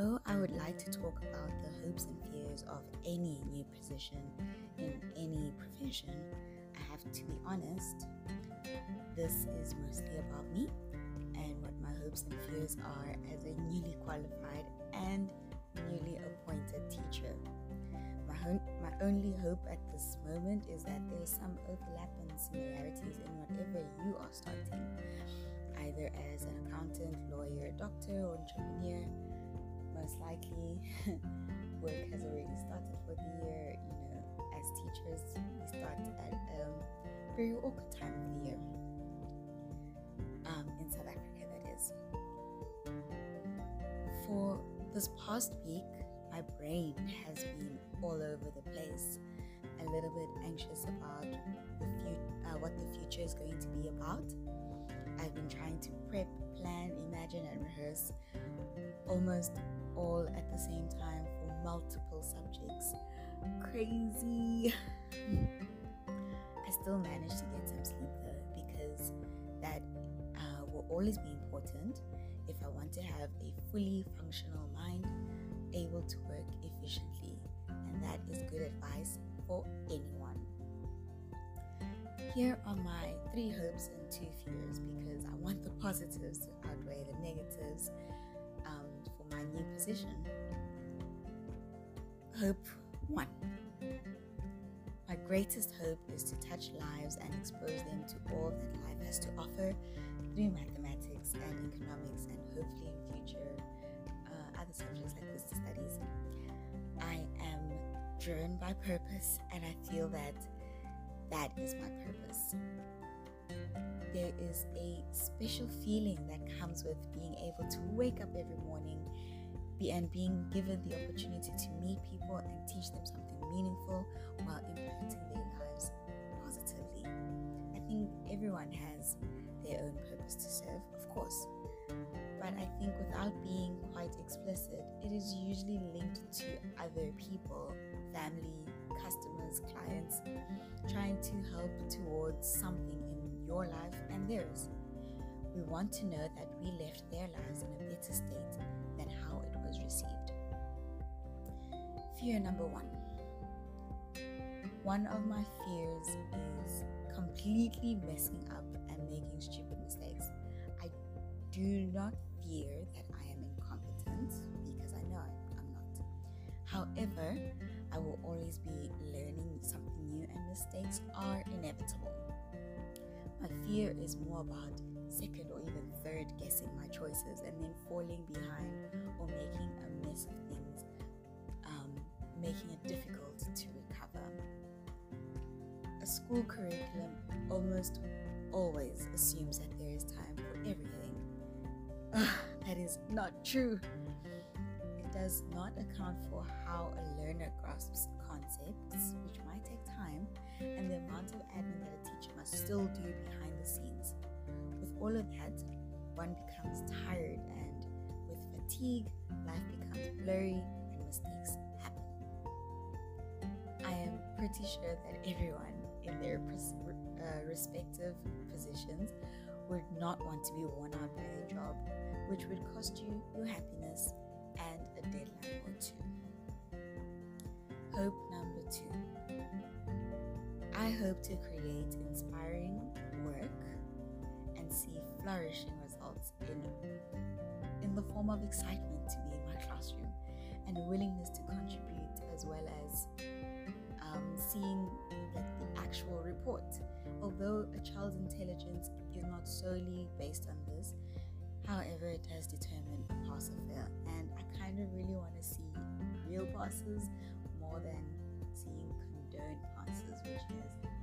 Though I would like to talk about the hopes and fears of any new position in any profession, I have to be honest, this is mostly about me and what my hopes and fears are as a newly qualified and newly appointed teacher. My, my only hope at this moment is that there's some overlap and similarities in whatever you are starting, either as an accountant, lawyer, doctor, or entrepreneur. Most likely, work has already started for the year. You know, as teachers, we start at a very awkward time of the year. Um, in South Africa, that is. For this past week, my brain has been all over the place, a little bit anxious about the uh, what the future is going to be about. I've been trying to prep, plan, imagine, and rehearse almost all at the same time for multiple subjects. Crazy! I still managed to get some sleep though because that uh, will always be important if I want to have a fully functional mind able to work efficiently, and that is good advice for anyone. Here are my three hopes and two fears because I want the positives to outweigh the negatives um, for my new position. Hope one. My greatest hope is to touch lives and expose them to all that life has to offer through mathematics and economics, and hopefully in future uh, other subjects like business studies. I am driven by purpose, and I feel that that is my purpose. There is a special feeling that comes with being able to wake up every morning and being given the opportunity to meet people and teach them something meaningful while impacting their lives positively. I think everyone has their own purpose to serve, of course. But I think without being quite explicit, it is usually linked to other people, family, customers, clients, trying to help towards something in your life and theirs. We want to know that we left their lives in a better state than how it was received. Fear number one. One of my fears is completely messing up and making stupid mistakes. I do not fear that I am incompetent because I know I'm not. However, I will always be learning something new, and mistakes are inevitable. My fear is more about second or even third guessing my choices and then falling behind or making a mess of things, um, making it difficult to recover. A school curriculum almost always assumes that there is time for everything. Ugh, that is not true. Does not account for how a learner grasps concepts, which might take time, and the amount of admin that a teacher must still do behind the scenes. With all of that, one becomes tired, and with fatigue, life becomes blurry and mistakes happen. I am pretty sure that everyone in their pres- uh, respective positions would not want to be worn out by their job, which would cost you your happiness and a deadline or two. Hope number two. I hope to create inspiring work and see flourishing results in, in the form of excitement to be in my classroom and a willingness to contribute as well as um, seeing the actual report. Although a child's intelligence is not solely based on this, however, it does determine a pass or fail. And I kind of really want to see real passes more than seeing condoned passes, which is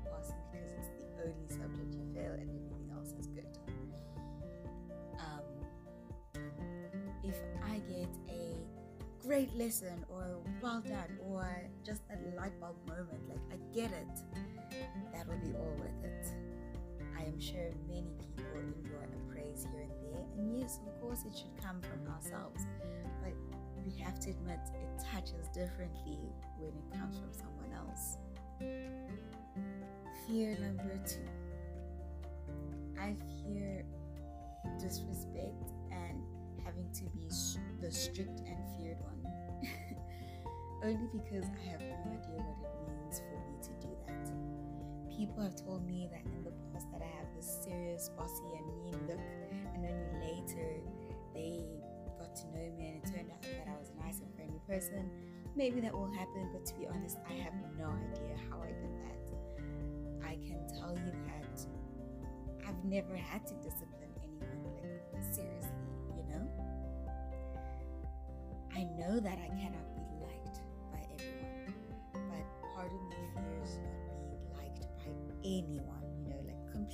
passing because it's the only subject you fail and everything else is good. Um, if I get a great lesson or a well done or just a light bulb moment like i get it that will be all worth it i am sure many people enjoy a praise here and there and yes of course it should come from ourselves but we have to admit it touches differently when it comes from someone else fear number two i fear disrespect and having to be the strict and feared one. Only because I have no idea what it means for me to do that. People have told me that in the past that I have this serious, bossy, and mean look, and only later they got to know me and it turned out that I was a nice and friendly person. Maybe that will happen, but to be honest, I have no idea how I did that. I can tell you that I've never had to discipline anyone, like seriously, you know? I know that I cannot be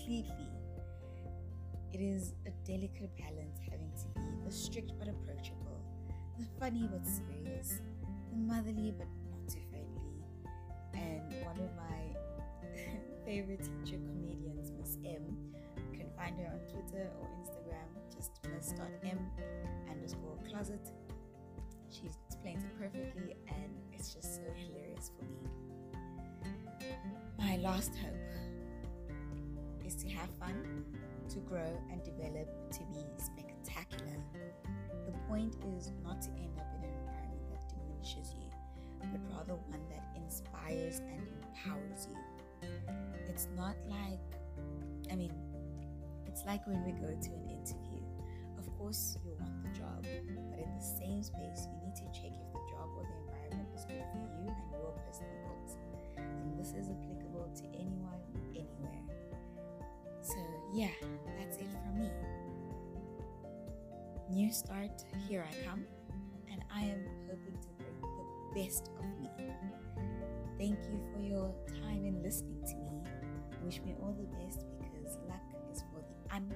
completely. It is a delicate balance having to be the strict but approachable, the funny but serious, the motherly but not too friendly. And one of my favorite teacher comedians, Miss M, you can find her on Twitter or Instagram, just miss.m underscore closet. She explains it perfectly and it's just so hilarious for me. My last hope is to have fun, to grow and develop, to be spectacular. The point is not to end up in an environment that diminishes you, but rather one that inspires and empowers you. It's not like, I mean, it's like when we go to an interview. Of course, you want the job, but in the same space, you need to check if the job or the environment is good for you and your personal goals. And this is a to yeah, that's it from me. New start, here I come, and I am hoping to bring the best of me. Thank you for your time in listening to me. Wish me all the best because luck is for the un